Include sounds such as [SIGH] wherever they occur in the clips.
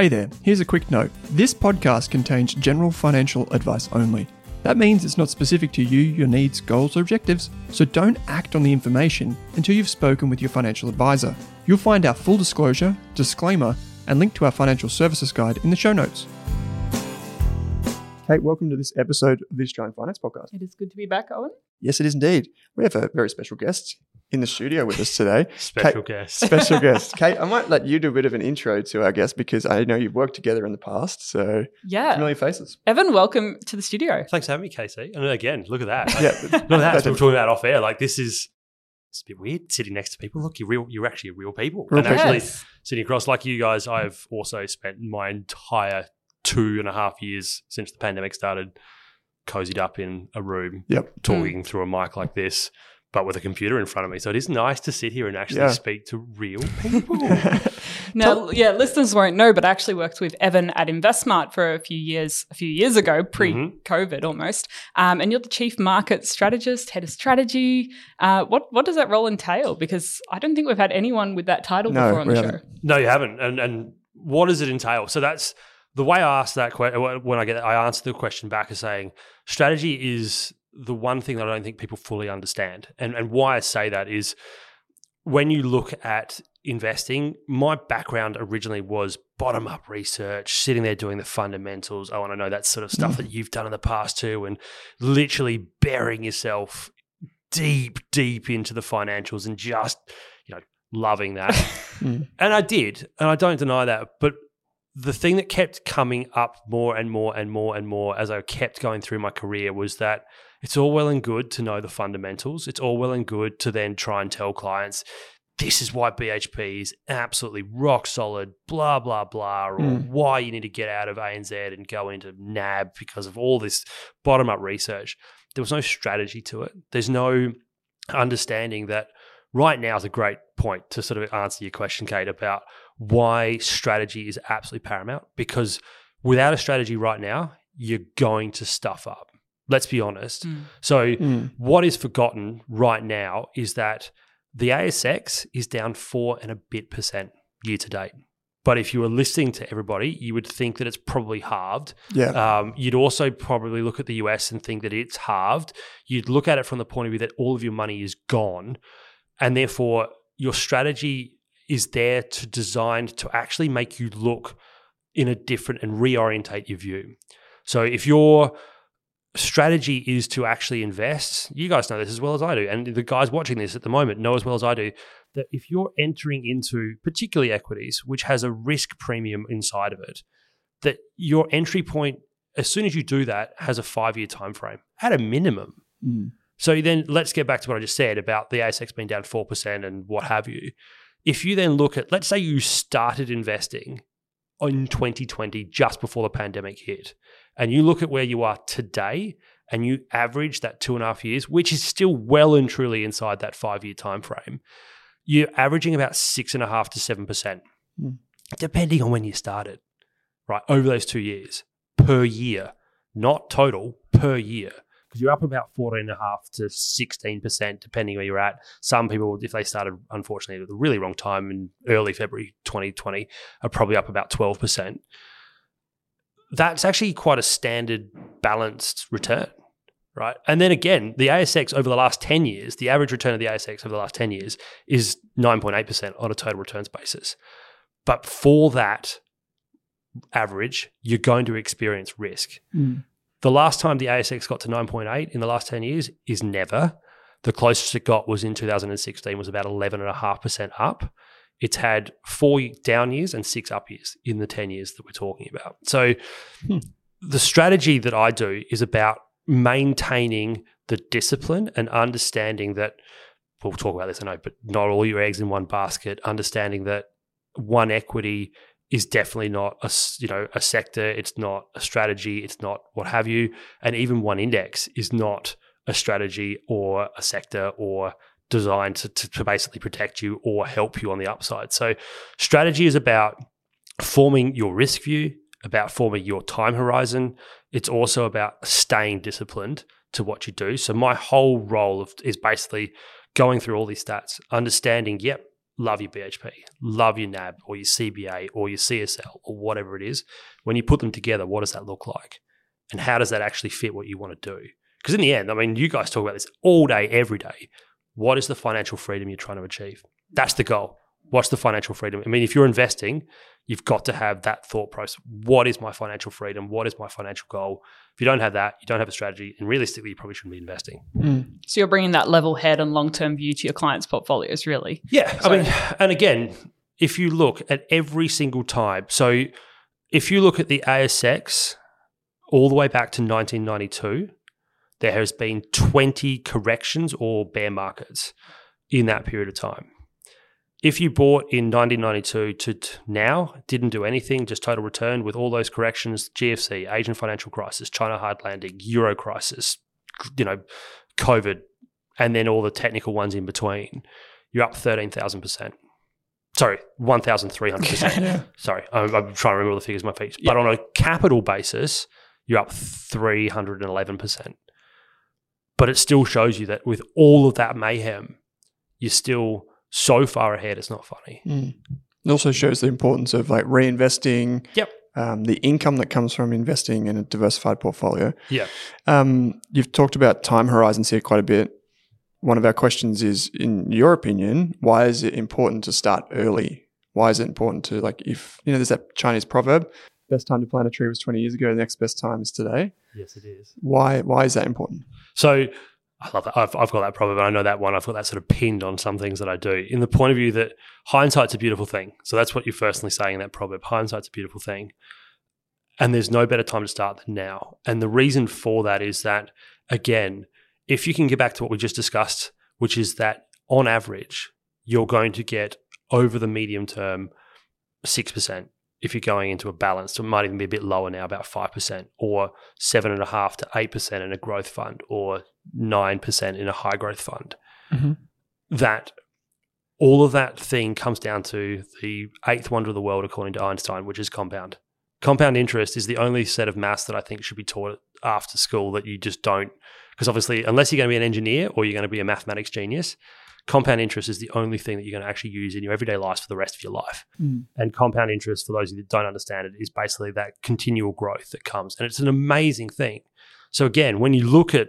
Hey there, here's a quick note. This podcast contains general financial advice only. That means it's not specific to you, your needs, goals, or objectives, so don't act on the information until you've spoken with your financial advisor. You'll find our full disclosure, disclaimer, and link to our financial services guide in the show notes. Kate, welcome to this episode of the Australian Finance Podcast. It is good to be back, Owen. Yes, it is indeed. We have a very special guest in the studio with us today. [LAUGHS] Special guest. Special [LAUGHS] guest. Kate, I might let you do a bit of an intro to our guest because I know you've worked together in the past. So, Yeah. familiar faces. Evan, welcome to the studio. Thanks for having me, Casey. And again, look at that. [LAUGHS] Yeah. Look at that. As We're talking about off air. Like this is it's a bit weird sitting next to people. Look, you're real. You're actually real people. Real and people. actually Yes. sitting across like you guys, I've also spent my entire two and a half years since the pandemic started, cozied up in a room, Yep. talking mm. through a mic like this, but with a computer in front of me. So it is nice to sit here and actually Yeah. speak to real [LAUGHS] people. Now, yeah, listeners won't know, but I actually worked with Evan at InvestSmart for a few years, a few years ago, pre-COVID almost. Um, and you're the chief market strategist, head of strategy. Uh, what what does that role entail? Because I don't think we've had anyone with that title No, before on the haven't. show. No, you haven't. And and what does it entail? So that's the way I ask that question. When I get, I answer the question back as saying strategy is the one thing that I don't think people fully understand. And and why I say that is when you look at investing, my background originally was bottom up research, sitting there doing the fundamentals. Oh, and I know that sort of stuff that you've done in the past too, and literally burying yourself deep, deep into the financials and just, you know, loving that. [LAUGHS] Mm. And I did, and I don't deny that. But the thing that kept coming up more and more and more and more as I kept going through my career was that it's all well and good to know the fundamentals. It's all well and good to then try and tell clients, this is why BHP is absolutely rock solid, blah, blah, blah, or Mm. why you need to get out of ANZ and go into NAB because of all this bottom up research. There was no strategy to it. There's no understanding that right now is a great point to sort of answer your question, Kate, about why strategy is absolutely paramount. Because without a strategy right now, you're going to stuff up. Let's be honest. Mm. So, Mm. what is forgotten right now is that the ASX is down four and a bit percent year to date. But if you were listening to everybody, you would think that it's probably halved. Yeah. Um, you'd also probably look at the US and think that it's halved. You'd look at it from the point of view that all of your money is gone. And therefore, your strategy is there to design to actually make you look in a different and reorientate your view. So if your strategy is to actually invest, you guys know this as well as I do, and the guys watching this at the moment know as well as I do that if you're entering into particularly equities, which has a risk premium inside of it, that your entry point, as soon as you do that, has a five year time frame at a minimum. Mm. So then let's get back to what I just said about the ASX being down 4% and what have you. If you then look at, let's say you started investing in 2020 just before the pandemic hit, and you look at where you are today and you average that two and a half years, which is still well and truly inside that five year time frame, you're averaging about six and a half to seven percent, Hmm. depending on when you started, right? Over those two years per year, not total per year. Because you're up about 14.5 to 16%, depending where you're at. Some people, if they started, unfortunately, at the really wrong time in early February 2020, are probably up about 12%. That's actually quite a standard balanced return, right? And then again, the ASX over the last 10 years, the average return of the ASX over the last 10 years is 9.8% on a total returns basis. But for that average, you're going to experience risk. Mm. The last time the ASX got to 9.8 in the last 10 years is never. The closest it got was in 2016 was about 11.5% up. It's had four down years and six up years in the 10 years that we're talking about. So Hmm. the strategy that I do is about maintaining the discipline and understanding that we'll talk about this, I know, but not all your eggs in one basket, understanding that one equity is definitely not a you know a sector it's not a strategy it's not what have you and even one index is not a strategy or a sector or designed to, to, basically protect you or help you on the upside so strategy is about forming your risk view about forming your time horizon it's also about staying disciplined to what you do so my whole role of, is basically going through all these stats understanding yep love your BHP, love your NAB or your CBA or your CSL or whatever it is. When you put them together, what does that look like? And how does that actually fit what you want to do? Because in the end, I mean, you guys talk about this all day, every day. What is the financial freedom you're trying to achieve? That's the goal. What's the financial freedom? I mean, if you're investing, you've got to have that thought process. What is my financial freedom? What is my financial goal? If you don't have that, you don't have a strategy, and realistically, you probably shouldn't be investing. Mm. So you're bringing that level head and long term view to your clients' portfolios, really. Yeah, so- I mean, and again, if you look at every single time, so if you look at the ASX all the way back to 1992, there has been 20 corrections or bear markets in that period of time if you bought in 1992 to t- now, didn't do anything, just total return with all those corrections, GFC, Asian financial crisis, China hard landing, Euro crisis, you know, COVID, and then all the technical ones in between, you're up 13,000%. Sorry, 1,300%. yeah. Sorry, I'm, I'm, trying to remember all the figures in my feet. But on a capital basis, you're up 311%. But it still shows you that with all of that mayhem, you're still so far ahead, it's not funny. Mm. It also shows the importance of like reinvesting. Yep. Um, the income that comes from investing in a diversified portfolio. Yeah. Um, you've talked about time horizons here quite a bit. One of our questions is, in your opinion, why is it important to start early? Why is it important to like if you know there's that Chinese proverb, best time to plant a tree was 20 years ago, the next best time is today. Yes, it is. Why why is that important? So I love that. I've, I've got that problem. I know that one. I've got that sort of pinned on some things that I do. In the point of view that hindsight's a beautiful thing. So that's what you're firstly saying in that proverb. Hindsight's a beautiful thing. And there's no better time to start than now. And the reason for that is that, again, if you can get back to what we just discussed, which is that on average, you're going to get over the medium term 6% if you're going into a balance, it might even be a bit lower now, about 5%, or 7.5 to 8% in a growth fund, or 9% in a high growth fund. Mm-hmm. That all of that thing comes down to the eighth wonder of the world, according to Einstein, which is compound. Compound interest is the only set of maths that I think should be taught after school that you just don't, because obviously, unless you're going to be an engineer or you're going to be a mathematics genius, compound interest is the only thing that you're going to actually use in your everyday life for the rest of your life. Mm. And compound interest, for those of you that don't understand it, is basically that continual growth that comes. And it's an amazing thing. So, again, when you look at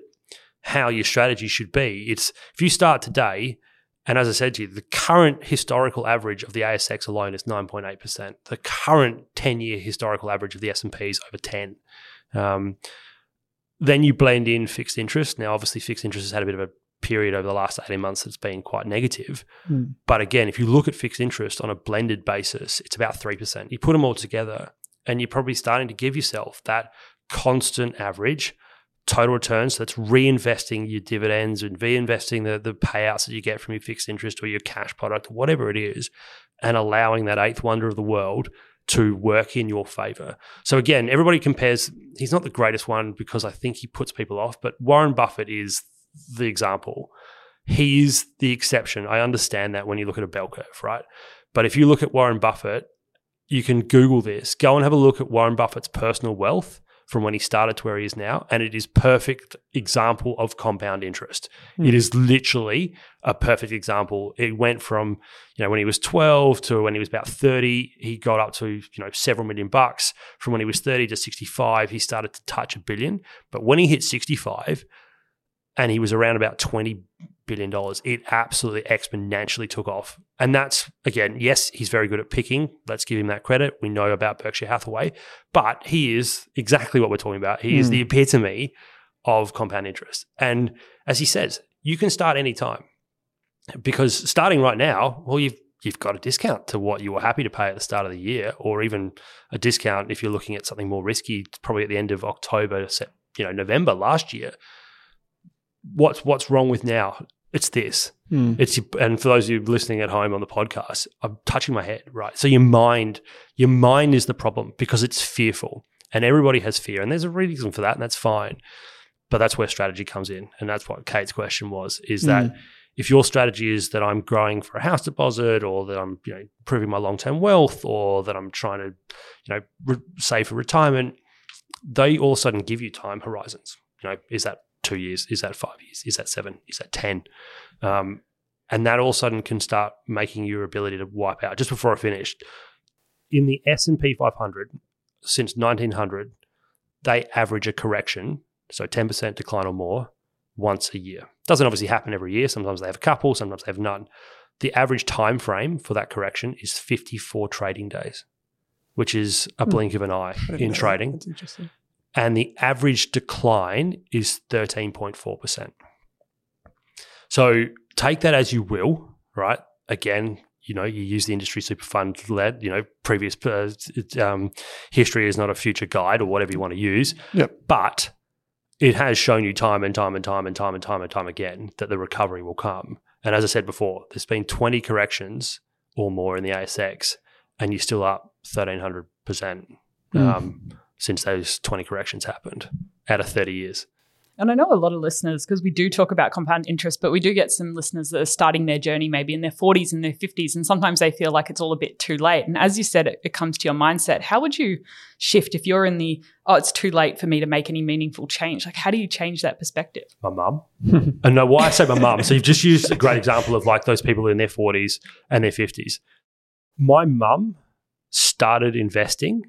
how your strategy should be, it's if you start today, and as I said to you, the current historical average of the ASX alone is 9.8%. The current 10-year historical average of the S&P is over 10. Um, then you blend in fixed interest. Now, obviously, fixed interest has had a bit of a period over the last 18 months that's been quite negative. Mm. But again, if you look at fixed interest on a blended basis, it's about 3%. You put them all together and you're probably starting to give yourself that constant average total returns. So that's reinvesting your dividends and reinvesting the, the payouts that you get from your fixed interest or your cash product, whatever it is, and allowing that eighth wonder of the world to work in your favor. So again, everybody compares, he's not the greatest one because I think he puts people off, but Warren Buffett is the example. He is the exception. I understand that when you look at a bell curve, right? But if you look at Warren Buffett, you can Google this. Go and have a look at Warren Buffett's personal wealth from when he started to where he is now, and it is perfect example of compound interest. Mm. It is literally a perfect example. It went from you know when he was twelve to when he was about thirty, he got up to you know several million bucks. From when he was thirty to sixty five, he started to touch a billion. But when he hit sixty five, and he was around about $20 billion. It absolutely exponentially took off. And that's, again, yes, he's very good at picking. Let's give him that credit. We know about Berkshire Hathaway, but he is exactly what we're talking about. He mm. is the hmm. epitome of compound interest. And as he says, you can start anytime because starting right now, well, you've you've got a discount to what you were happy to pay at the start of the year, or even a discount if you're looking at something more risky, probably at the end of October, you know, November last year what's what's wrong with now? It's this. Mm. It's and for those of you listening at home on the podcast, I'm touching my head, right? So your mind, your mind is the problem because it's fearful, and everybody has fear, and there's a reason for that, and that's fine. But that's where strategy comes in, and that's what Kate's question was: is that mm. if your strategy is that I'm growing for a house deposit, or that I'm you know improving my long term wealth, or that I'm trying to you know re- save for retirement, they all of a sudden give you time horizons. You know, is that two years? Is that five years? Is that seven? Is that 10? Um, and that all of a sudden can start making your ability to wipe out. Just before I finished, in the S and P 500 since 1900, they average a correction, so 10% decline or more, once a year. Doesn't obviously happen every year. Sometimes they have a couple, sometimes they have none. The average time frame for that correction is 54 trading days, which is a hmm. blink of an eye in trading. That's interesting. And the average decline is 13.4%. So take that as you will, right? Again, you know, you use the industry super fund led, you know, previous uh, um, history is not a future guide or whatever you want to use. Yep. But it has shown you time and time and time and time and time and time again that the recovery will come. And as I said before, there's been 20 corrections or more in the ASX, and you're still up 1300% mm. um, since those 20 corrections happened out of 30 years. And I know a lot of listeners, because we do talk about compound interest, but we do get some listeners that are starting their journey maybe in their 40s and their 50s, and sometimes they feel like it's all a bit too late. And as you said, it, it comes to your mindset. How would you shift if you're in the, oh, it's too late for me to make any meaningful change? Like, how do you change that perspective? My mum. [LAUGHS] and no, why I say my mum. So you've just used a great example of like those people in their 40s and their 50s. My mum started investing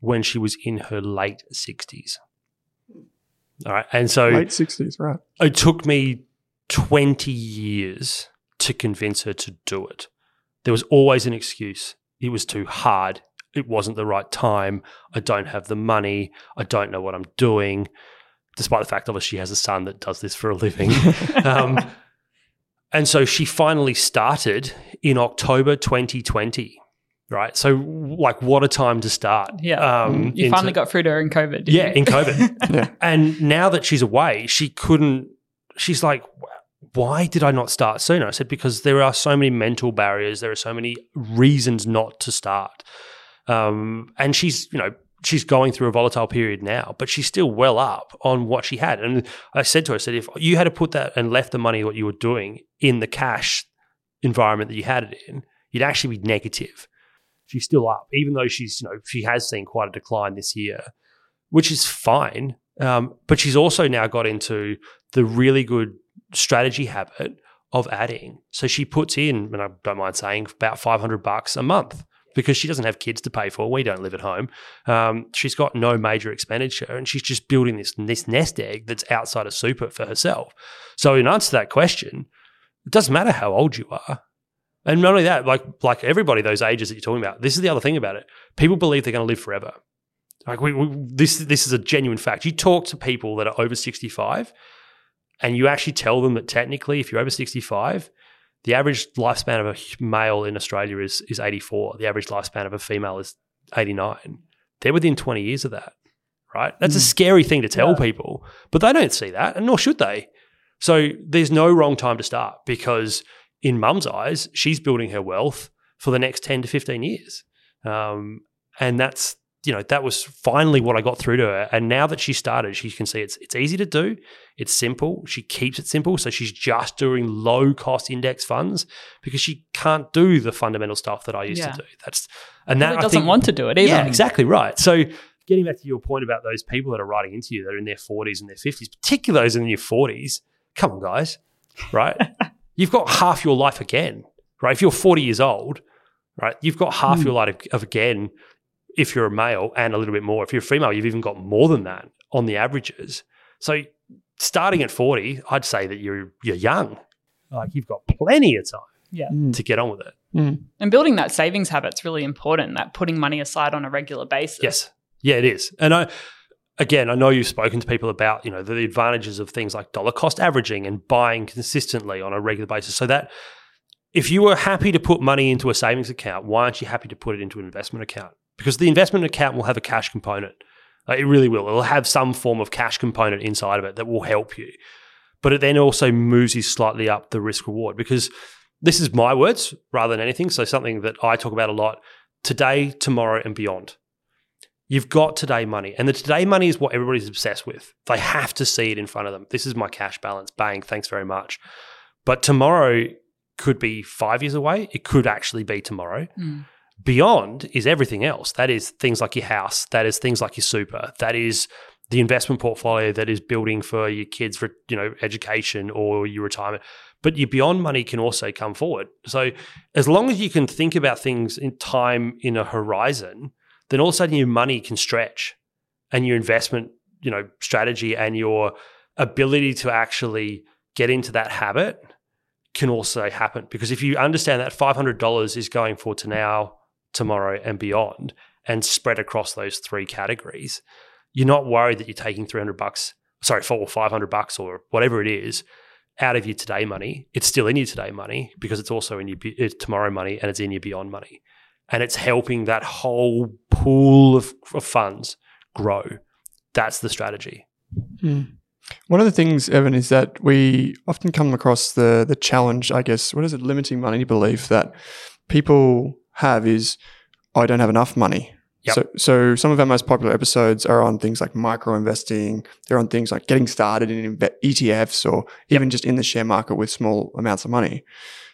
when she was in her late 60s. All right. And so late 60s, right. It took me 20 years to convince her to do it. There was always an excuse. It was too hard. It wasn't the right time. I don't have the money. I don't know what I'm doing. Despite the fact, obviously, she has a son that does this for a living. [LAUGHS] um, and so she finally started in October 2020 right? So, like, what a time to start. Yeah. Um, you finally got through to her in COVID. yeah, you? in COVID. [LAUGHS] yeah. And now that she's away, she couldn't, she's like, why did I not start sooner? I said, because there are so many mental barriers, there are so many reasons not to start. Um, and she's, you know, she's going through a volatile period now, but she's still well up on what she had. And I said to her, I said, if you had to put that and left the money, what you were doing in the cash environment that you had it in, you'd actually be negative she's still up, even though she's you know she has seen quite a decline this year, which is fine. Um, but she's also now got into the really good strategy habit of adding. So she puts in, and I don't mind saying, about five hundred bucks a month because she doesn't have kids to pay for. We don't live at home. Um, she's got no major expenditure, and she's just building this this nest egg that's outside of super for herself. So in answer to that question, it doesn't matter how old you are. And not only that, like like everybody those ages that you're talking about, this is the other thing about it. People believe they're going to live forever. Like we, we, this this is a genuine fact. You talk to people that are over 65 and you actually tell them that technically if you're over 65, the average lifespan of a male in Australia is is 84. The average lifespan of a female is 89. They're within 20 years of that. Right? That's mm. a scary thing to tell yeah. people, but they don't see that and nor should they. So there's no wrong time to start because in mum's eyes, she's building her wealth for the next 10 to 15 years. Um, and that's, you know, that was finally what I got through to her. And now that she started, she can see it's it's easy to do. It's simple. She keeps it simple. So she's just doing low cost index funds because she can't do the fundamental stuff that I used yeah. to do. That's and that doesn't think, want to do it either. Yeah, exactly right. So getting back to your point about those people that are writing into you that are in their 40s and their 50s, particularly those in their 40s, come on, guys, right? [LAUGHS] you've got half your life again, right? If you're 40 years old, right, you've got half mm. your life of again if you're a male and a little bit more. If you're a female, you've even got more than that on the averages. So starting at 40, I'd say that you're you're young. Like you've got plenty of time yeah. Mm. to get on with it. Mm. And building that savings habit's really important, that putting money aside on a regular basis. Yes. Yeah, it is. And I again, I know you've spoken to people about, you know, the advantages of things like dollar cost averaging and buying consistently on a regular basis. So that if you were happy to put money into a savings account, why aren't you happy to put it into an investment account? Because the investment account will have a cash component. it really will. It'll have some form of cash component inside of it that will help you. But it then also moves you slightly up the risk reward because this is my words rather than anything. So something that I talk about a lot today, tomorrow, and beyond. You've got today money, and the today money is what everybody's obsessed with. They have to see it in front of them. This is my cash balance. Bang, thanks very much. But tomorrow could be five years away. It could actually be tomorrow. Mm. Beyond is everything else. That is things like your house. That is things like your super. That is the investment portfolio that is building for your kids for you know education or your retirement. but your beyond money can also come forward. So as long as you can think about things in time in a horizon, then all of a sudden your money can stretch and your investment, you know, strategy and your ability to actually get into that habit can also happen. Because if you understand that $500 is going for to now, tomorrow, and beyond, and spread across those three categories, you're not worried that you're taking 300 bucks, sorry, four or 500 bucks or whatever it is out of your today money. It's still in your today money because it's also in your tomorrow money and it's in your beyond money. And it's helping that whole pool of, of funds grow. That's the strategy. Mm. One of the things, Evan, is that we often come across the the challenge, I guess, what is it, limiting money belief that people have is, I don't have enough money. Yep. So, so some of our most popular episodes are on things like micro investing. They're on things like getting started in ETFs or yep. even just in the share market with small amounts of money.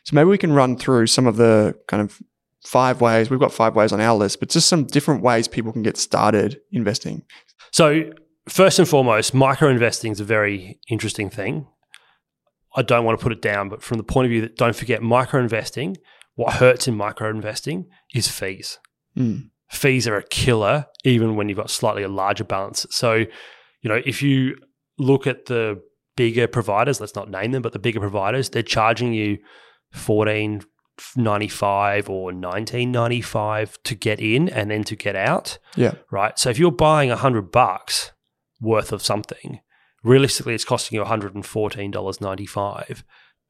So maybe we can run through some of the kind of five ways. We've got five ways on our list, but just some different ways people can get started investing. So first and foremost, micro investing is a very interesting thing. I don't want to put it down, but from the point of view that don't forget micro investing, what hurts in micro investing is fees. Mm. Fees are a killer, even when you've got slightly a larger balance. So, you know, if you look at the bigger providers, let's not name them, but the bigger providers, they're charging you 14 95 or 1995 to get in and then to get out. Yeah. Right. So if you're buying 100 bucks worth of something, realistically it's costing you $114.95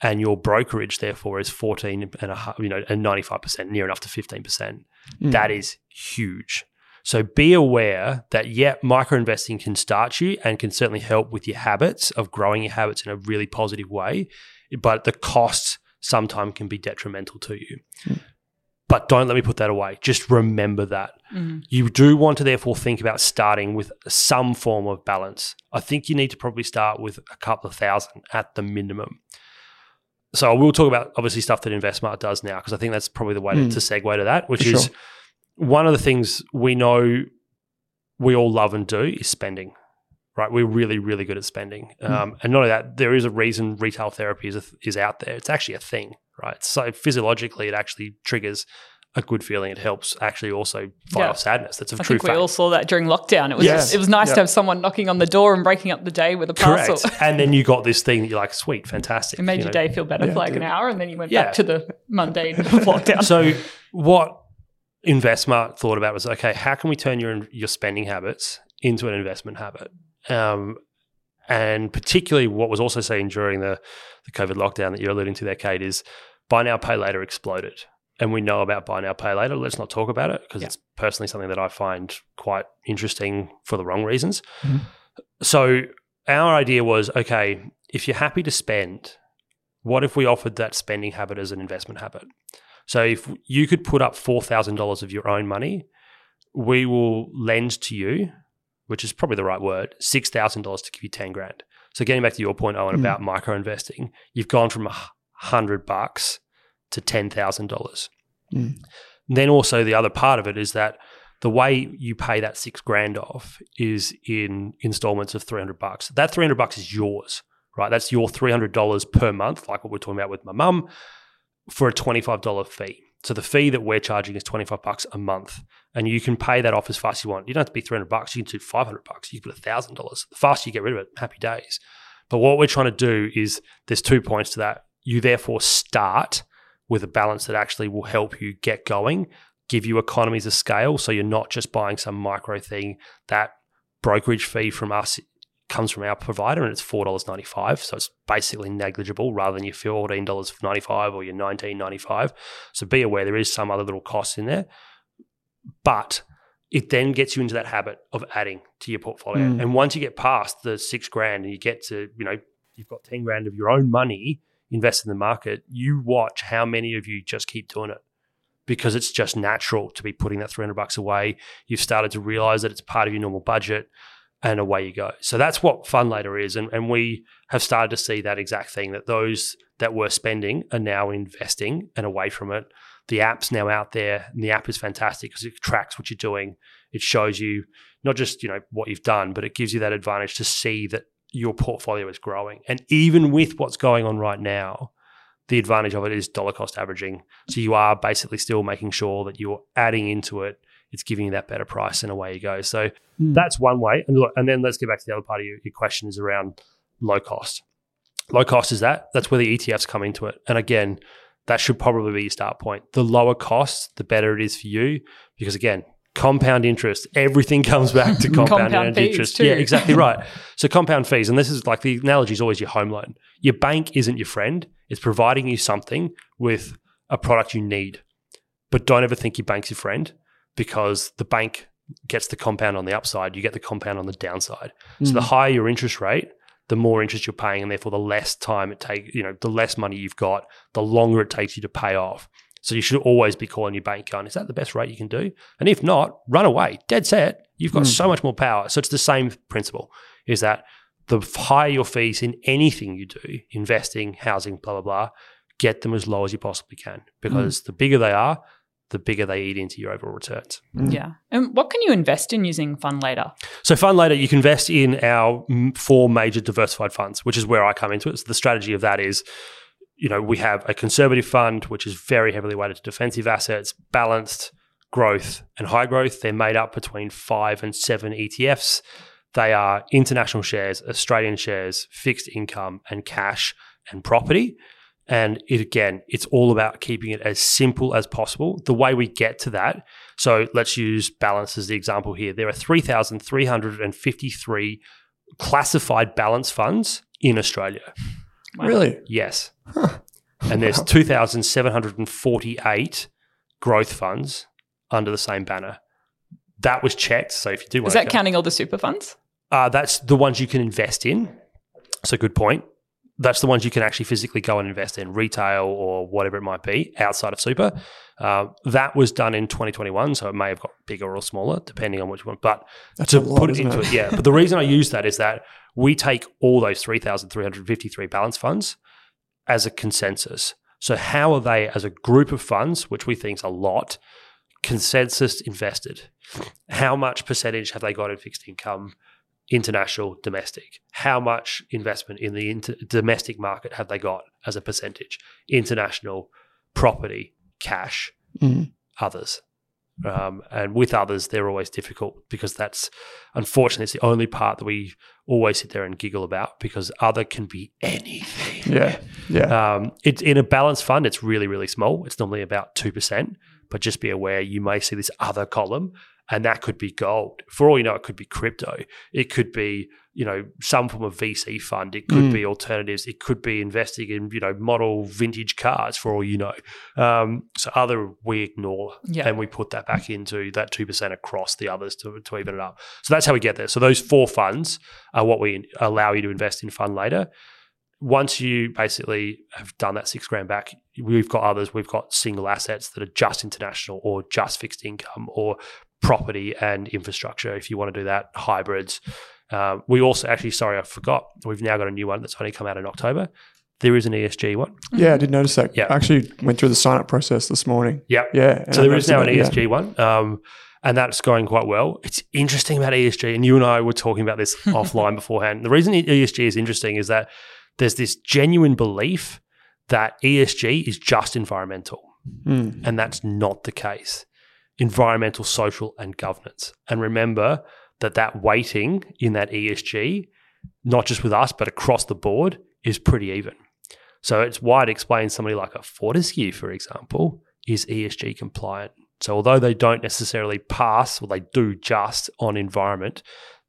and your brokerage therefore is 14 and a half, you know, and 95% near enough to 15%. Mm. That is huge. So be aware that yeah, micro investing can start you and can certainly help with your habits of growing your habits in a really positive way, but the costs sometimes can be detrimental to you. Mm. But don't let me put that away. Just remember that. Mm. You do want to therefore think about starting with some form of balance. I think you need to probably start with a couple of thousand at the minimum. So I will talk about obviously stuff that InvestSmart does now because I think that's probably the way mm. to, to, segue to that, which For is sure. one of the things we know we all love and do is spending right? We're really, really good at spending. Mm. Um, and not only that, there is a reason retail therapy is, a, is out there. It's actually a thing, right? So physiologically, it actually triggers a good feeling. It helps actually also fight yeah. off sadness. That's a I true think we all saw that during lockdown. It was yes. it was nice yeah. to have someone knocking on the door and breaking up the day with a parcel. Correct. [LAUGHS] and then you got this thing that you're like, sweet, fantastic. It made you your know? day feel better yeah, for like an hour, and then you went back to the mundane of [LAUGHS] lockdown. So what InvestSmart thought about was okay, how can we turn your your spending habits into an investment habit? Um, and particularly what was also seen during the, the COVID lockdown that you're alluding to there, Kate, is buy now, pay later exploded. And we know about buy now, pay later. Let's not talk about it because yeah. it's personally something that I find quite interesting for the wrong reasons. Mm-hmm. So our idea was okay, if you're happy to spend, what if we offered that spending habit as an investment habit? So if you could put up $4,000 of your own money, we will lend to you which is probably the right word, six thousand dollars to give you ten grand. So getting back to your point, Owen, mm. about micro investing, you've gone from a hundred bucks to ten thousand dollars. Mm. Then also the other part of it is that the way you pay that six grand off is in installments of three hundred bucks. That three hundred bucks is yours, right? That's your three hundred dollars per month, like what we're talking about with my mum, for a twenty five dollar fee. So the fee that we're charging is 25 bucks a month and you can pay that off as fast as you want. You don't have to be 300 bucks. You can do 500 bucks. You can put $1,000. The faster you get rid of it, happy days. But what we're trying to do is there's two points to that. You therefore start with a balance that actually will help you get going, give you economies of scale. So you're not just buying some micro thing. That brokerage fee from us comes from our provider and it's $4.95. So it's basically negligible rather than your $14.95 or your $19.95. So be aware there is some other little costs in there. But it then gets you into that habit of adding to your portfolio. Mm. And once you get past the six grand and you get to, you know, you've got 10 grand of your own money invested in the market, you watch how many of you just keep doing it because it's just natural to be putting that 300 bucks away. You've started to realize that it's part of your normal budget and away you go. So that's what Fundlater is. And, and we have started to see that exact thing that those that were spending are now investing and away from it. The app's now out there and the app is fantastic because it tracks what you're doing. It shows you not just, you know, what you've done, but it gives you that advantage to see that your portfolio is growing. And even with what's going on right now, the advantage of it is dollar cost averaging. So you are basically still making sure that you're adding into it. It's giving you that better price, and away you go. So mm. that's one way. And look, and then let's get back to the other part of your, your question is around low cost. Low cost is that. That's where the ETFs come into it. And again, that should probably be your start point. The lower cost, the better it is for you, because again, compound interest. Everything [LAUGHS] comes back to compound, compound interest. Too. Yeah, exactly right. [LAUGHS] So compound fees, and this is like the analogy is always your home loan. Your bank isn't your friend. It's providing you something with a product you need. But don't ever think your bank's your friend because the bank gets the compound on the upside, you get the compound on the downside. Mm. So the mm. higher your interest rate, the more interest you're paying, and therefore the less time it takes, you know, the less money you've got, the longer it takes you to pay off. So you should always be calling your bank going, is that the best rate you can do? And if not, run away. Dead set. You've got mm. so much more power. So it's the same principle is that the higher your fees in anything you do, investing, housing, blah, blah, blah, get them as low as you possibly can because mm. the bigger they are, the bigger they eat into your overall returns. Mm. Yeah. And what can you invest in using Fundlater? So Fundlater, you can invest in our four major diversified funds, which is where I come into it. So the strategy of that is you know, we have a conservative fund, which is very heavily weighted to defensive assets, balanced growth and high growth. They're made up between five and seven ETFs. They are international shares, Australian shares, fixed income, and cash and property. And it again, it's all about keeping it as simple as possible. The way we get to that, so let's use balance as the example here. There are 3,353 classified balance funds in Australia. Really? Yes. Huh. And there's [LAUGHS] 2,748 growth funds under the same banner. That was checked. So if you do want Is that counting all the super funds? Uh, that's the ones you can invest in. So good point. That's the ones you can actually physically go and invest in, retail or whatever it might be outside of super. Uh, that was done in 2021, so it may have got bigger or smaller depending on which one. But that's to lot, put it into it, it, yeah. But the reason I use that is that we take all those 3,353 balance funds as a consensus. So, how are they as a group of funds, which we think is a lot, consensus invested? How much percentage have they got in fixed income, international, domestic? How much investment in the inter- domestic market have they got as a percentage? International, property, cash, mm. others. Um, and with others, they're always difficult because that's unfortunately it's the only part that we always sit there and giggle about because other can be anything. Yeah, yeah. Um, it's in a balanced fund. It's really really small. It's normally about two percent. But just be aware, you may see this other column, and that could be gold. For all you know, it could be crypto. It could be you know some form of VC fund. It could mm. be alternatives. It could be investing in you know model vintage cars. For all you know, um, so other we ignore yeah. and we put that back into that two percent across the others to, to even it up. So that's how we get there. So those four funds are what we allow you to invest in Fundlater. Once you basically have done that six grand back, we've got others. We've got single assets that are just international or just fixed income or property and infrastructure. If you want to do that, hybrids. Um, we also actually, sorry, I forgot. We've now got a new one that's only come out in October. There is an ESG one. Yeah, I did notice that. Yeah. I actually went through the sign up process this morning. Yeah. Yeah. So there is now an ESG yeah. one. Um, and that's going quite well. It's interesting about ESG, and you and I were talking about this [LAUGHS] offline beforehand. The reason ESG is interesting is that there's this genuine belief that ESG is just environmental, mm. and that's not the case. Environmental, social, and governance. And remember, that that weighting in that ESG, not just with us, but across the board, is pretty even. So it's why it explains somebody like a Fortescue, for example, is ESG compliant. So although they don't necessarily pass, or they do just on environment,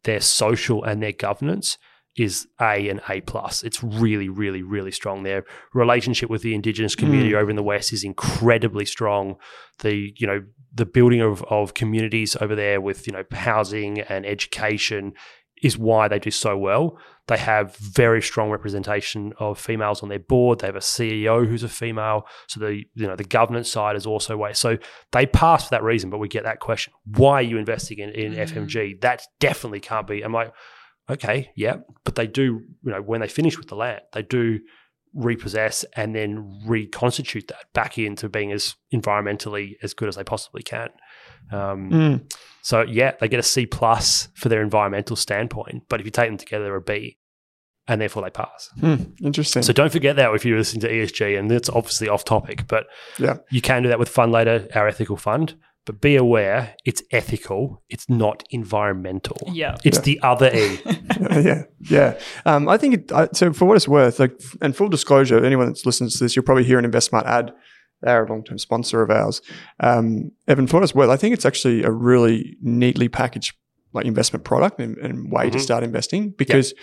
their social and their governance is A and A plus. It's really, really, really strong. Their relationship with the Indigenous community mm. over in the West is incredibly strong. The you know the building of, of communities over there with you know housing and education is why they do so well. They have very strong representation of females on their board. They have a CEO who's a female. So the you know the governance side is also way. So they pass for that reason. But we get that question: Why are you investing in, in mm. FMG? That definitely can't be. I'm like, okay, yeah, but they do. You know, when they finish with the land, they do repossess and then reconstitute that back into being as environmentally as good as they possibly can. Um, mm. So yeah, they get a C plus for their environmental standpoint, but if you take them together, they're a B. and therefore they pass. Hmm, interesting. So don't forget that if you're listening to ESG, and it's obviously off topic, but yeah. you can do that with Fundlater, our ethical fund. But be aware, it's ethical. It's not environmental. Yeah, it's Yeah. the other E. [LAUGHS] yeah, yeah. Um, I think it, I, so. For what it's worth, like, and full disclosure, anyone that's listens to this, you'll probably hear an InvestSmart ad. They're a long-term sponsor of ours. Um, Evan, for what it's worth, I think it's actually a really neatly packaged like investment product and, and way to Mhm. start investing because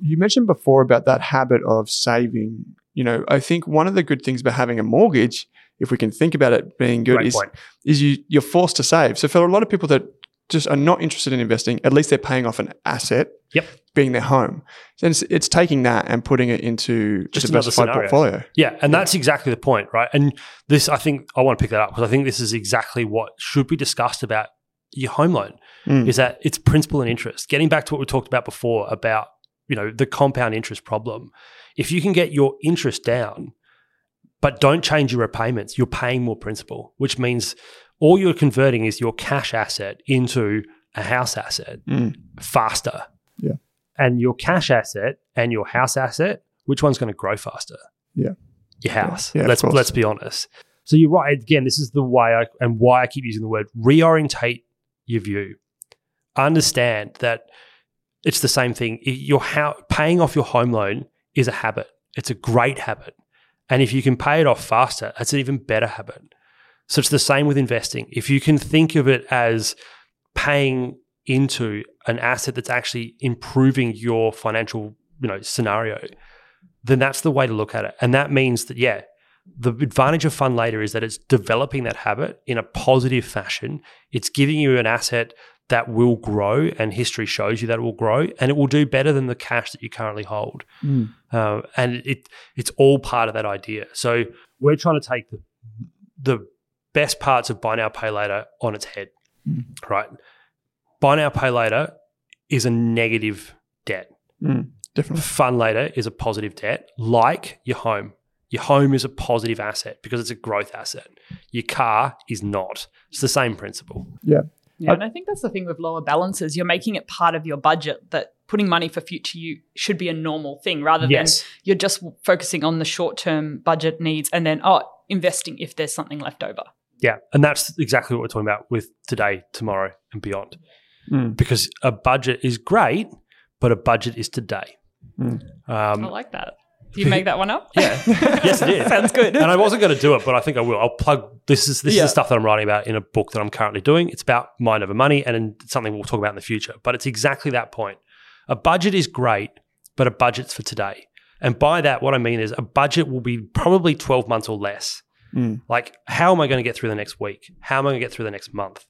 you mentioned before about that habit of saving. You know, I think one of the good things about having a mortgage, if we can think about it being good, Great is point. is you you're forced to save. So for a lot of people that just are not interested in investing, at least they're paying off an asset, Yep. being their home. So it's, it's taking that and putting it into Just a diversified portfolio. Yeah, and that's exactly the point, right? And this, I think, I want to pick that up because I think this is exactly what should be discussed about your home loan. Mm. Is that it's principal and interest. Getting back to what we talked about before about you know the compound interest problem. If you can get your interest down, but don't change your repayments, you're paying more principal, which means all you're converting is your cash asset into a house asset Mm. faster. Yeah. And your cash asset and your house asset, which one's going to grow faster? Yeah. Your house. Yeah, of let's let's be honest. So you're right. Again, this is the way I and why I keep using the word reorientate your view. Understand that it's the same thing. Your how paying off your home loan is a habit. It's a great habit. And if you can pay it off faster, that's an even better habit. So it's the same with investing. If you can think of it as paying into an asset that's actually improving your financial, you know, scenario, then that's the way to look at it. And that means that yeah, the advantage of Fundlater is that it's developing that habit in a positive fashion. It's giving you an asset that will grow, and history shows you that it will grow, and it will do better than the cash that you currently hold. Mm. Uh, and it it's all part of that idea. So we're trying to take the, the best parts of buy now pay later on its head, Mm. right? Buy now pay later is a negative debt. Mm. Definitely. Fundlater is a positive debt, like your home. Your home is a positive asset because it's a growth asset. Your car is not. It's the same principle. Yeah, and I think that's the thing with lower balances. You're making it part of your budget that putting money for future you should be a normal thing rather Yes. than you're just focusing on the short term budget needs and then, oh, investing if there's something left over. Yeah. And that's exactly what we're talking about with today, tomorrow, and beyond. Mm. Because a budget is great, but a budget is today. Mm. I Um, like that. Do you make that one up? [LAUGHS] Yeah. Yes, it is. [LAUGHS] Sounds good. and I wasn't going to do it, but I think I will. I'll plug this is this Yeah. is the stuff that I'm writing about in a book that I'm currently doing. It's about mind over money and it's something we'll talk about in the future. But it's exactly that point. A budget is great, but a budget's for today. And by that, what I mean is a budget will be probably 12 months or less. Mm. Like, how am I going to get through the next week? How am I going to get through the next month?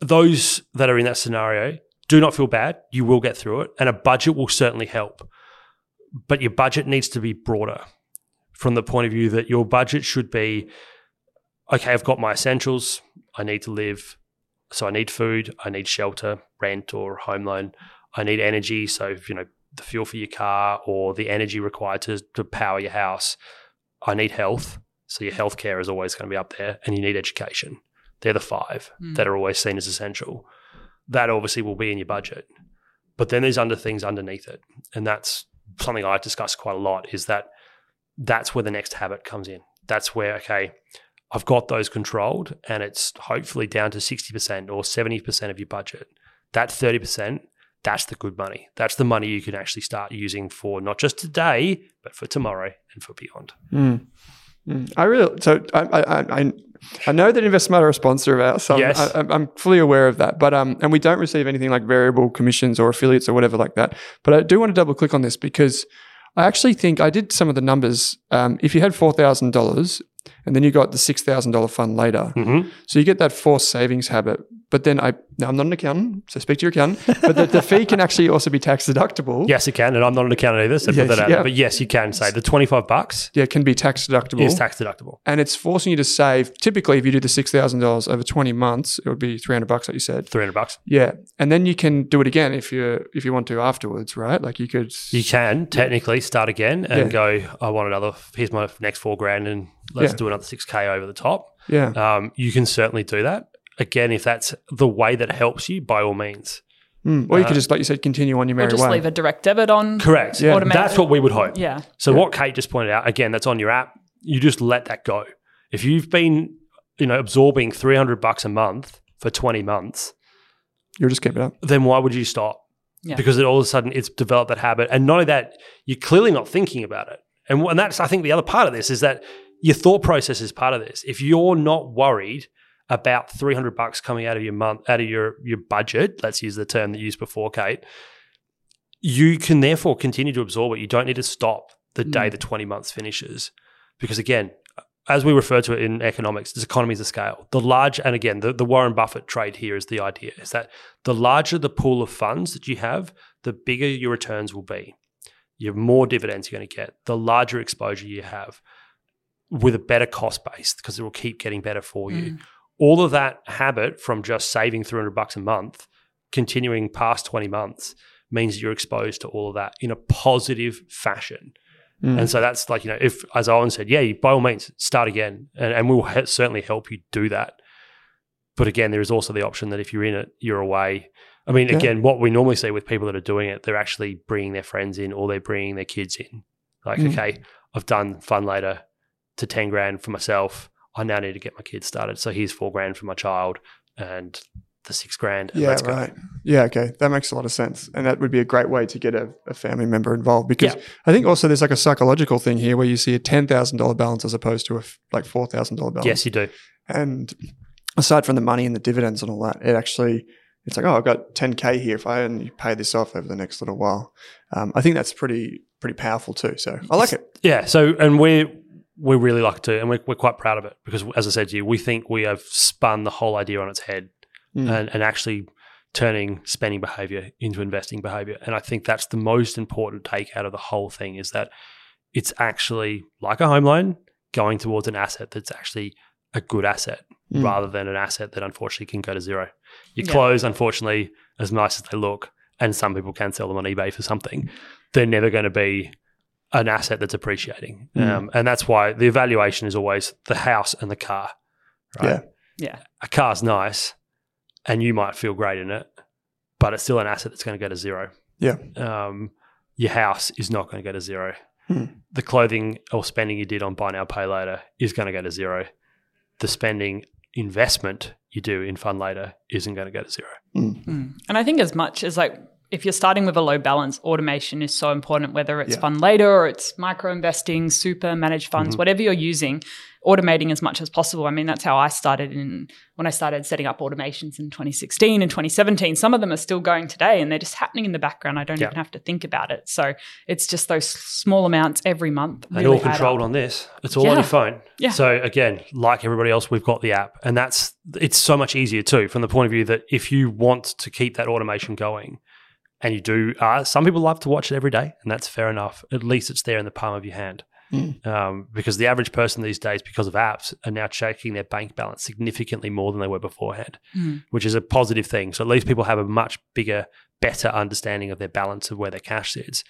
Those that are in that scenario, do not feel bad. You will get through it, and a budget will certainly help. But your budget needs to be broader from the point of view that your budget should be okay, I've got my essentials. I need to live. So I need food, I need shelter, rent or home loan. I need energy. So, you know, the fuel for your car or the energy required to, to power your house. I need health. So your healthcare is always going to be up there. And you need education. They're the five Mm. that are always seen as essential. That obviously will be in your budget. But then there's under things underneath it. And that's something I discuss quite a lot is that that's where the next habit comes in. That's where, okay, I've got those controlled and it's hopefully down to 60% or 70% of your budget. That 30%, that's the good money. That's the money you can actually start using for not just today, but for tomorrow and for beyond. Mm. Mm. I really so I I I, I know that InvestSmart are a sponsor of ours. So I'm- Yes. I, I'm, I'm fully aware of that. But um, and we don't receive anything like variable commissions or affiliates or whatever like that. But I do want to double click on this because I actually think I did some of the numbers. Um, if you had four thousand dollars and then you got the six thousand dollar Fundlater, Mm-hmm. so you get that forced savings habit. But then I now I'm not an accountant, so speak to your accountant. But the, the fee can actually also be tax deductible. [LAUGHS] Yes, it can. And I'm not an accountant either, so Yes, put that out. yeah. But yes, you can say the 25 bucks Yeah, it can be tax deductible. is tax deductible. and it's forcing you to save. Typically, if you do the six thousand dollars over twenty months, it would be three hundred bucks, like you said. 300 bucks. Yeah, and then you can do it again if you if you want to afterwards, right? Like you could. You can technically start again and Yeah. go, I want another, here's my next four grand and let's Yeah. do another 6K over the top. yeah, Um, you can certainly do that. Again, if that's the way that helps you, by all means. Mm. Or you could just, like you said, continue on your merry or just way. leave a direct debit on. Correct. Yeah. That's what we would hope. Yeah. So Yeah. what Kate just pointed out, again, that's on your app. You just let that go. If you've been, you know, absorbing 300 bucks a month for 20 months, You'll just keep it up. then why would you stop? Yeah. Because it all of a sudden it's developed that habit. And not only that, you're clearly not thinking about it. And, and that's, I think, the other part of this is that your thought process is part of this. If you're not worried about 300 bucks coming out of your month, out of your, your budget, let's use the term that you used before, Kate, you can therefore continue to absorb it. You don't need to stop the day Mm. the 20 months finishes. Because again, as we refer to it in economics, there's economies of scale. The large, and again, the, the Warren Buffett trade here is the idea is that the larger the pool of funds that you have, the bigger your returns will be. You have more dividends you're going to get, the larger exposure you have with a better cost base because it will keep getting better for you. Mm. All of that habit from just saving 300 bucks a month, continuing past 20 months, means that you're exposed to all of that in a positive fashion. Mm. And so that's like, you know, if, as Owen said, yeah, you, by all means, start again. And, and we'll he- certainly help you do that. But again, there is also the option that if you're in it, you're away. I mean, Yeah. again, what we normally see with people that are doing it, they're actually bringing their friends in or they're bringing their kids in. Like, Mm. okay, I've done Fundlater to 10 grand for myself. I now need to get my kids started. So here's four grand for my child and the six grand. And yeah, let's go. right. Yeah, okay. That makes a lot of sense. And that would be a great way to get a, a family member involved because Yeah. I think also there's like a psychological thing here where you see a $10,000 balance as opposed to a f- like $4,000 balance. Yes, you do. And aside from the money and the dividends and all that, it actually, it's like, oh, I've got 10K here if I only pay this off over the next little while. Um, I think that's pretty, pretty powerful too. So I like it. Yeah. So, and we we really like to, and we're, we're quite proud of it because, as I said to you, we think we have spun the whole idea on its head Mm. and, and actually turning spending behavior into investing behavior. And I think that's the most important take out of the whole thing is that it's actually like a home loan going towards an asset that's actually a good asset Mm. rather than an asset that unfortunately can go to zero. Your Yeah. clothes, unfortunately, as nice as they look, and some people can sell them on eBay for something, they're never going to be an asset that's appreciating. Mm. Um, and that's why the evaluation is always the house and the car. Right? Yeah. Yeah. A car's nice and you might feel great in it, but it's still an asset that's going to go to zero. Yeah. Um, your house is not going to go to zero. Hmm. The clothing or spending you did on buy now, pay later is going to go to zero. The spending investment you do in Fundlater isn't going to go to zero. Mm. And I think as much as like if you're starting with a low balance, automation is so important, whether it's Yeah. Fundlater or it's micro investing, super managed funds, Mhm. whatever you're using, automating as much as possible. I mean, that's how I started in when I started setting up automations in 2016 and 2017. Some of them are still going today and they're just happening in the background. I don't Yeah. even have to think about it. So it's just those small amounts every month. And really all controlled on this. It's all on your phone. Yeah. So again, like everybody else, we've got the app, and that's it's so much easier too from the point of view that if you want to keep that automation going, and you do, uh, some people love to watch it every day, and that's fair enough. At least it's there in the palm of your hand. Mm. Um, because the average person these days, because of apps, are now checking their bank balance significantly more than they were beforehand, Mm. which is a positive thing. So at least people have a much bigger, better understanding of their balance of where their cash sits.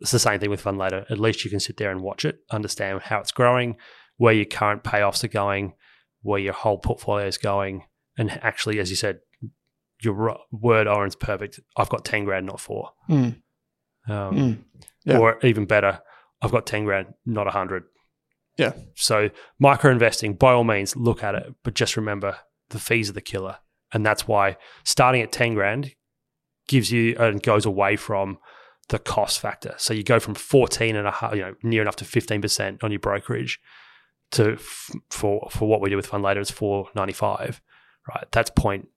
It's the same thing with Fundlater. At least you can sit there and watch it, understand how it's growing, where your current payoffs are going, where your whole portfolio is going, and actually, as you said, your word Owen's perfect. I've got ten grand, not four, Mm. um, Mm. Yeah. or even better, I've got ten grand, not a hundred. Yeah. So micro investing, by all means, look at it, but just remember the fees are the killer, and that's why starting at ten grand gives you and goes away from the cost factor. So you go from 14 and a half, you know, near enough to 15% on your brokerage to f- for for what we do with Fundlater it's 495, right? That's point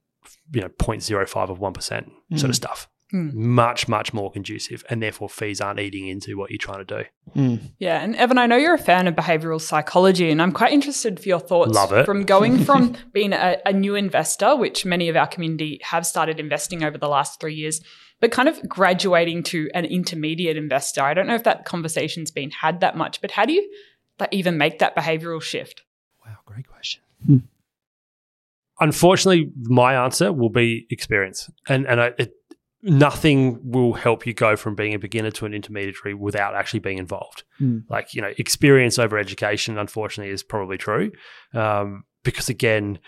you know 0.05 of 1% sort Mm. of stuff. Mm. Much much more conducive and therefore fees aren't eating into what you're trying to do. Mm. Yeah, and Evan, I know you're a fan of behavioral psychology, and I'm quite interested for your thoughts Love it. from going [LAUGHS] from being a, a new investor, which many of our community have started investing over the last three years, but kind of graduating to an intermediate investor. I don't know if that conversation's been had that much, but how do you like, even make that behavioral shift? Wow, great question. Unfortunately, my answer will be experience, and and I, it, nothing will help you go from being a beginner to an intermediary without actually being involved. Hmm. Like you know, experience over education, unfortunately, is probably true, um, because again,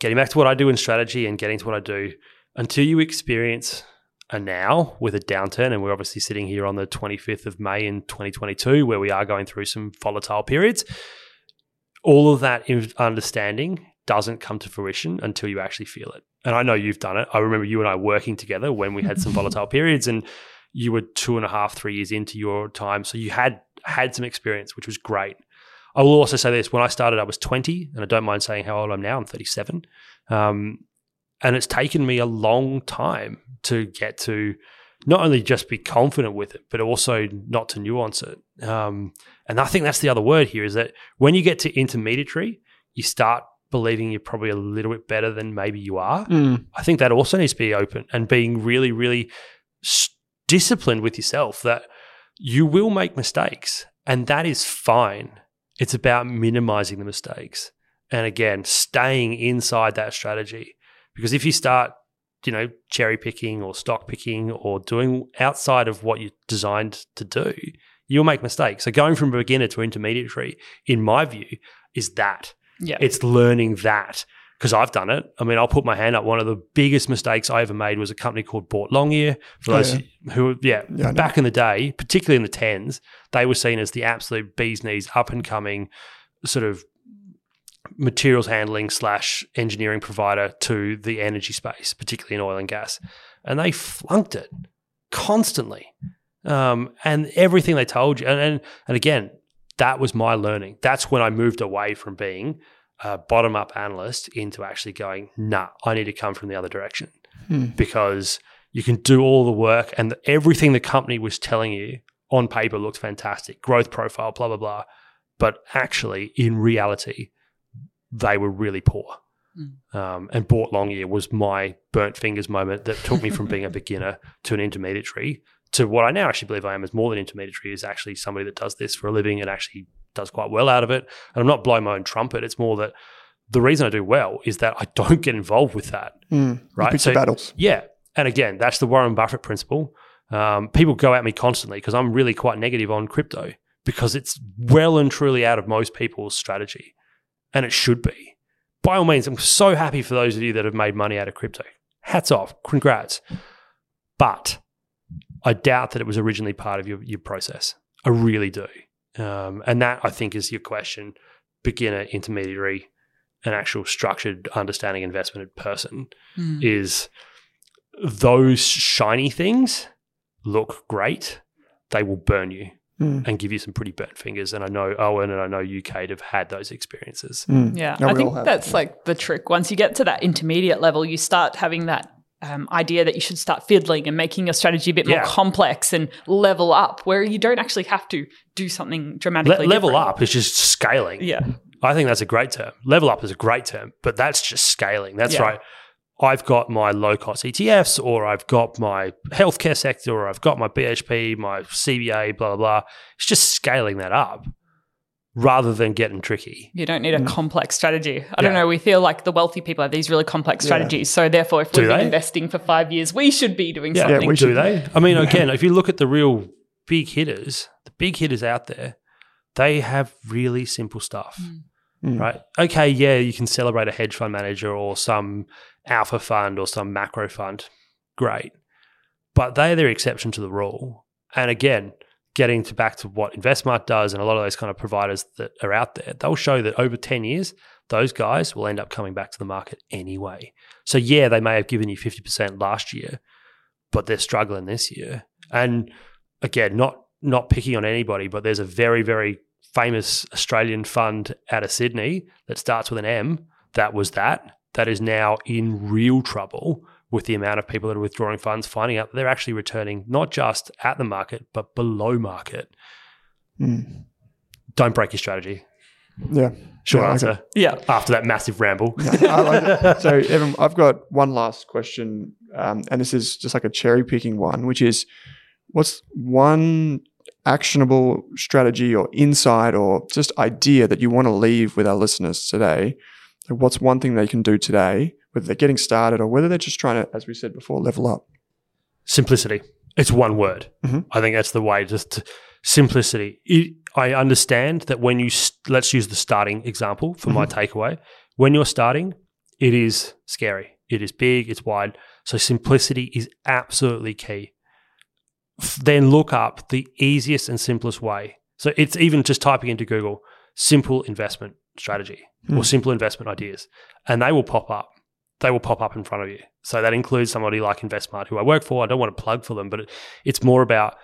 getting back to what I do in strategy and getting to what I do, until you experience a now with a downturn, and we're obviously sitting here on the 25th of May in 2022, where we are going through some volatile periods. All of that understanding doesn't come to fruition until you actually feel it. And I know you've done it. I remember you and I working together when we had some [LAUGHS] volatile periods, and you were two and a half, three years into your time, so you had had some experience, which was great. I will also say this: when I started, I was 20, and I don't mind saying how old I'm now. I'm 37. Um, and it's taken me a long time to get to not only just be confident with it, but also not to nuance it. Um, and I think that's the other word here is that when you get to intermediary, you start believing you're probably a little bit better than maybe you are. Mm. I think that also needs to be open and being really, really s- disciplined with yourself that you will make mistakes and that is fine. It's about minimizing the mistakes. And again, staying inside that strategy because if you start, you know, cherry picking or stock picking or doing outside of what you're designed to do, you'll make mistakes. So going from beginner to intermediary, in my view, is that. Yeah. It's learning that because I've done it. I mean, I'll put my hand up. One of the biggest mistakes I ever made was a company called Boart Longyear. For Oh, those yeah. who, yeah, Yeah, back in the day, particularly in the tens, they were seen as the absolute bee's knees, up and coming sort of materials handling slash engineering provider to the energy space, particularly in oil and gas. And they flunked it constantly. Um, and everything they told you, and, and and again, that was my learning. That's when I moved away from being a bottom up analyst into actually going, nah, I need to come from the other direction Hmm. because you can do all the work and everything the company was telling you on paper looked fantastic, growth profile, blah, blah, blah. But actually, in reality, they were really poor. Um, and Boart long Longyear was my burnt fingers moment that took me from being a [LAUGHS] beginner to an intermediary to what I now actually believe I am is more than intermediary is actually somebody that does this for a living and actually does quite well out of it. And I'm not blowing my own trumpet. It's more that the reason I do well is that I don't get involved with that. Mm. Right, so- battles. Yeah. And again, that's the Warren Buffett principle. Um, people go at me constantly because I'm really quite negative on crypto because it's well and truly out of most people's strategy. And it should be. By all means, I'm so happy for those of you that have made money out of crypto. Hats off. Congrats. But I doubt that it was originally part of your, your process. I really do. Um, and that, I think, is your question beginner, intermediary, an actual structured understanding investment person Mm. is those shiny things look great. They will burn you Mm. and give you some pretty burnt fingers. And I know Owen and I know you, Kate, have had those experiences. Mm. Yeah, No, I think all have. that's like the trick. Once you get to that intermediate level, you start having that um, idea that you should start fiddling and making your strategy a bit Yeah. more complex and level up, where you don't actually have to do something dramatically. Le- level different. up is just scaling. Yeah, I think that's a great term. Level up is a great term, but that's just scaling. That's Yeah. right. I've got my low cost ETFs, or I've got my healthcare sector, or I've got my BHP, my CBA, blah, blah, blah. It's just scaling that up rather than getting tricky. you don't need a complex strategy. I don't Mm. Know. We feel like the wealthy people have these really complex Yeah. strategies. So therefore, if Do we've been investing for five years, we should be doing Yeah, something. we do should- they? I mean, again, if you look at the real big hitters, the big hitters out there, they have really simple stuff, Mm. right? Okay, yeah, you can celebrate a hedge fund manager or some alpha fund or some macro fund. Great. But they're the exception to the rule. And again, getting to back to what InvestSmart does and a lot of those kind of providers that are out there, they'll show that over 10 years, those guys will end up coming back to the market anyway. So, yeah, they may have given you 50% last year, but they're struggling this year. And again, not not picking on anybody, but there's a very, very famous Australian fund out of Sydney that starts with an M. That was that. That is now in real trouble with the amount of people that are withdrawing funds, finding out that they're actually returning not just at the market, but below market. Mm. Don't break your strategy. Yeah. Short Yeah, answer okay. Yeah. after that massive ramble. I like it. [LAUGHS] So, Evan, I've got one last question, um, and this is just like a cherry picking one, which is what's one actionable strategy or insight or just idea that you want to leave with our listeners today? Like, What's one thing they can do today, whether they're getting started or whether they're just trying to, as we said before, level up? simplicity. It's one word. Mhm. I think that's the way. Just to- simplicity. It, I understand that when you st- let's use the starting example for my takeaway. When you're starting, it is scary. It is big. It's wide. So simplicity is absolutely key. Then look up the easiest and simplest way. So it's even just typing into Google simple investment strategy mm. or simple investment ideas, and they will pop up. They will pop up in front of you. So that includes somebody like InvestSmart, who I work for. I don't want to plug for them, but it, it's more about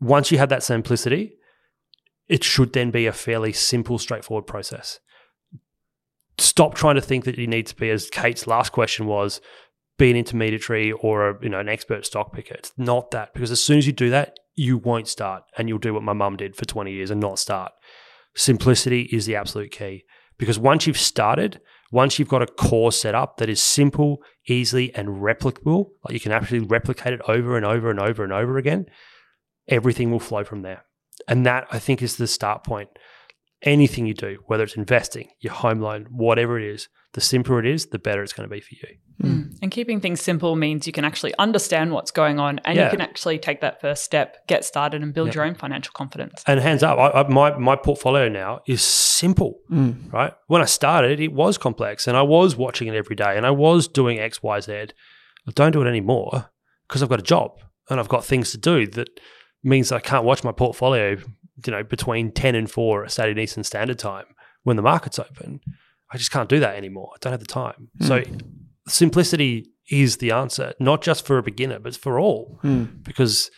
once you have that simplicity, it should then be a fairly simple, straightforward process. Stop trying to think that you need to be, as Kate's last question was, be an intermediary or a, you know an expert stock picker. It's not that because as soon as you do that, you won't start, and you'll do what my mum did for twenty years and not start. Simplicity is the absolute key because once you've started, once you've got a core set up that is simple, easily, and replicable, like you can actually replicate it over and over and over and over again, everything will flow from there. And that I think is the start point. Anything you do, whether it's investing, your home loan, whatever it is, the simpler it is, the better it's going to be for you. Mm. And keeping things simple means you can actually understand what's going on and yeah. you can actually take that first step, get started, and build yeah. your own financial confidence. And hands up, I, I, my, my portfolio now is simple, mm. right? When I started, it was complex and I was watching it every day and I was doing X, Y, Z. I don't do it anymore because I've got a job and I've got things to do that means that I can't watch my portfolio, you know, between 10 and 4 at Saturday Eastern Standard Time when the market's open. I just can't do that anymore. I don't have the time. Mm. So simplicity is the answer, not just for a beginner, but for all, mm. because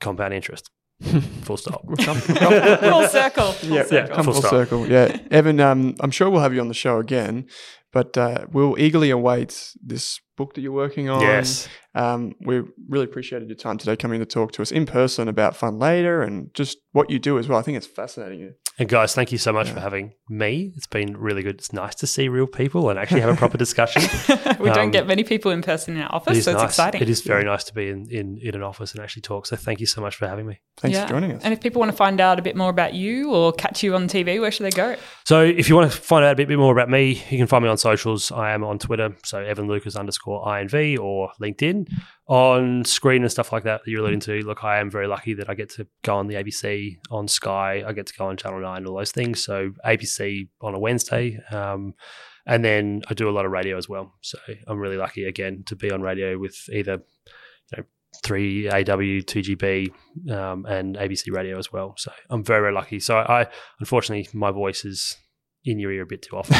compound interest. [LAUGHS] full stop. [LAUGHS] full circle. Full yeah, circle. yeah, come full, full circle. Yeah, Evan. Um, I'm sure we'll have you on the show again, but uh, we'll eagerly await this book that you're working on. Yes. Um, we really appreciated your time today coming to talk to us in person about Fundlater and just what you do as well. I think it's fascinating. And guys, thank you so much yeah. for having me. It's been really good. It's nice to see real people and actually have a proper discussion. [LAUGHS] we um, don't get many people in person in our office, it so nice. it's exciting. It is very nice to be in, in, in an office and actually talk. So thank you so much for having me. Thanks yeah. for joining us. And if people want to find out a bit more about you or catch you on TV, where should they go? So if you want to find out a bit, bit more about me, you can find me on socials. I am on Twitter, so Evan Lucas underscore INV or LinkedIn on screen and stuff like that that you're alluding to. Look, I am very lucky that I get to go on the ABC, on Sky, I get to go on Channel 9, all those things. So ABC on a Wednesday. Um, and then I do a lot of radio as well. So I'm really lucky again to be on radio with either you know, 3AW, 2GB, um, and ABC radio as well. So I'm very, very lucky. So I, unfortunately, my voice is in your ear a bit too often.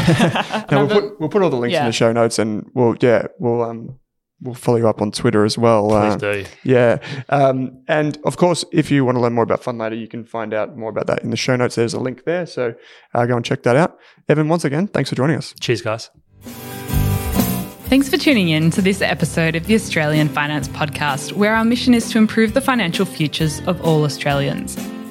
[LAUGHS] no, we'll put we'll put all the links yeah. in the show notes, and we'll yeah we'll um we'll follow you up on Twitter as well. Please uh, do. Yeah. Um, and of course, if you want to learn more about Fundlater, you can find out more about that in the show notes. There's a link there. So uh, go and check that out. Evan, once again, thanks for joining us. Cheers, guys. Thanks for tuning in to this episode of the Australian Finance Podcast, where our mission is to improve the financial futures of all Australians.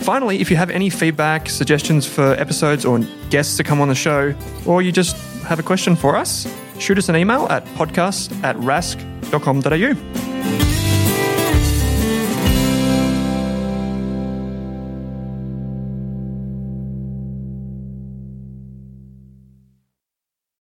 Finally, if you have any feedback, suggestions for episodes or guests to come on the show, or you just have a question for us, shoot us an email at podcast at rask.com.au.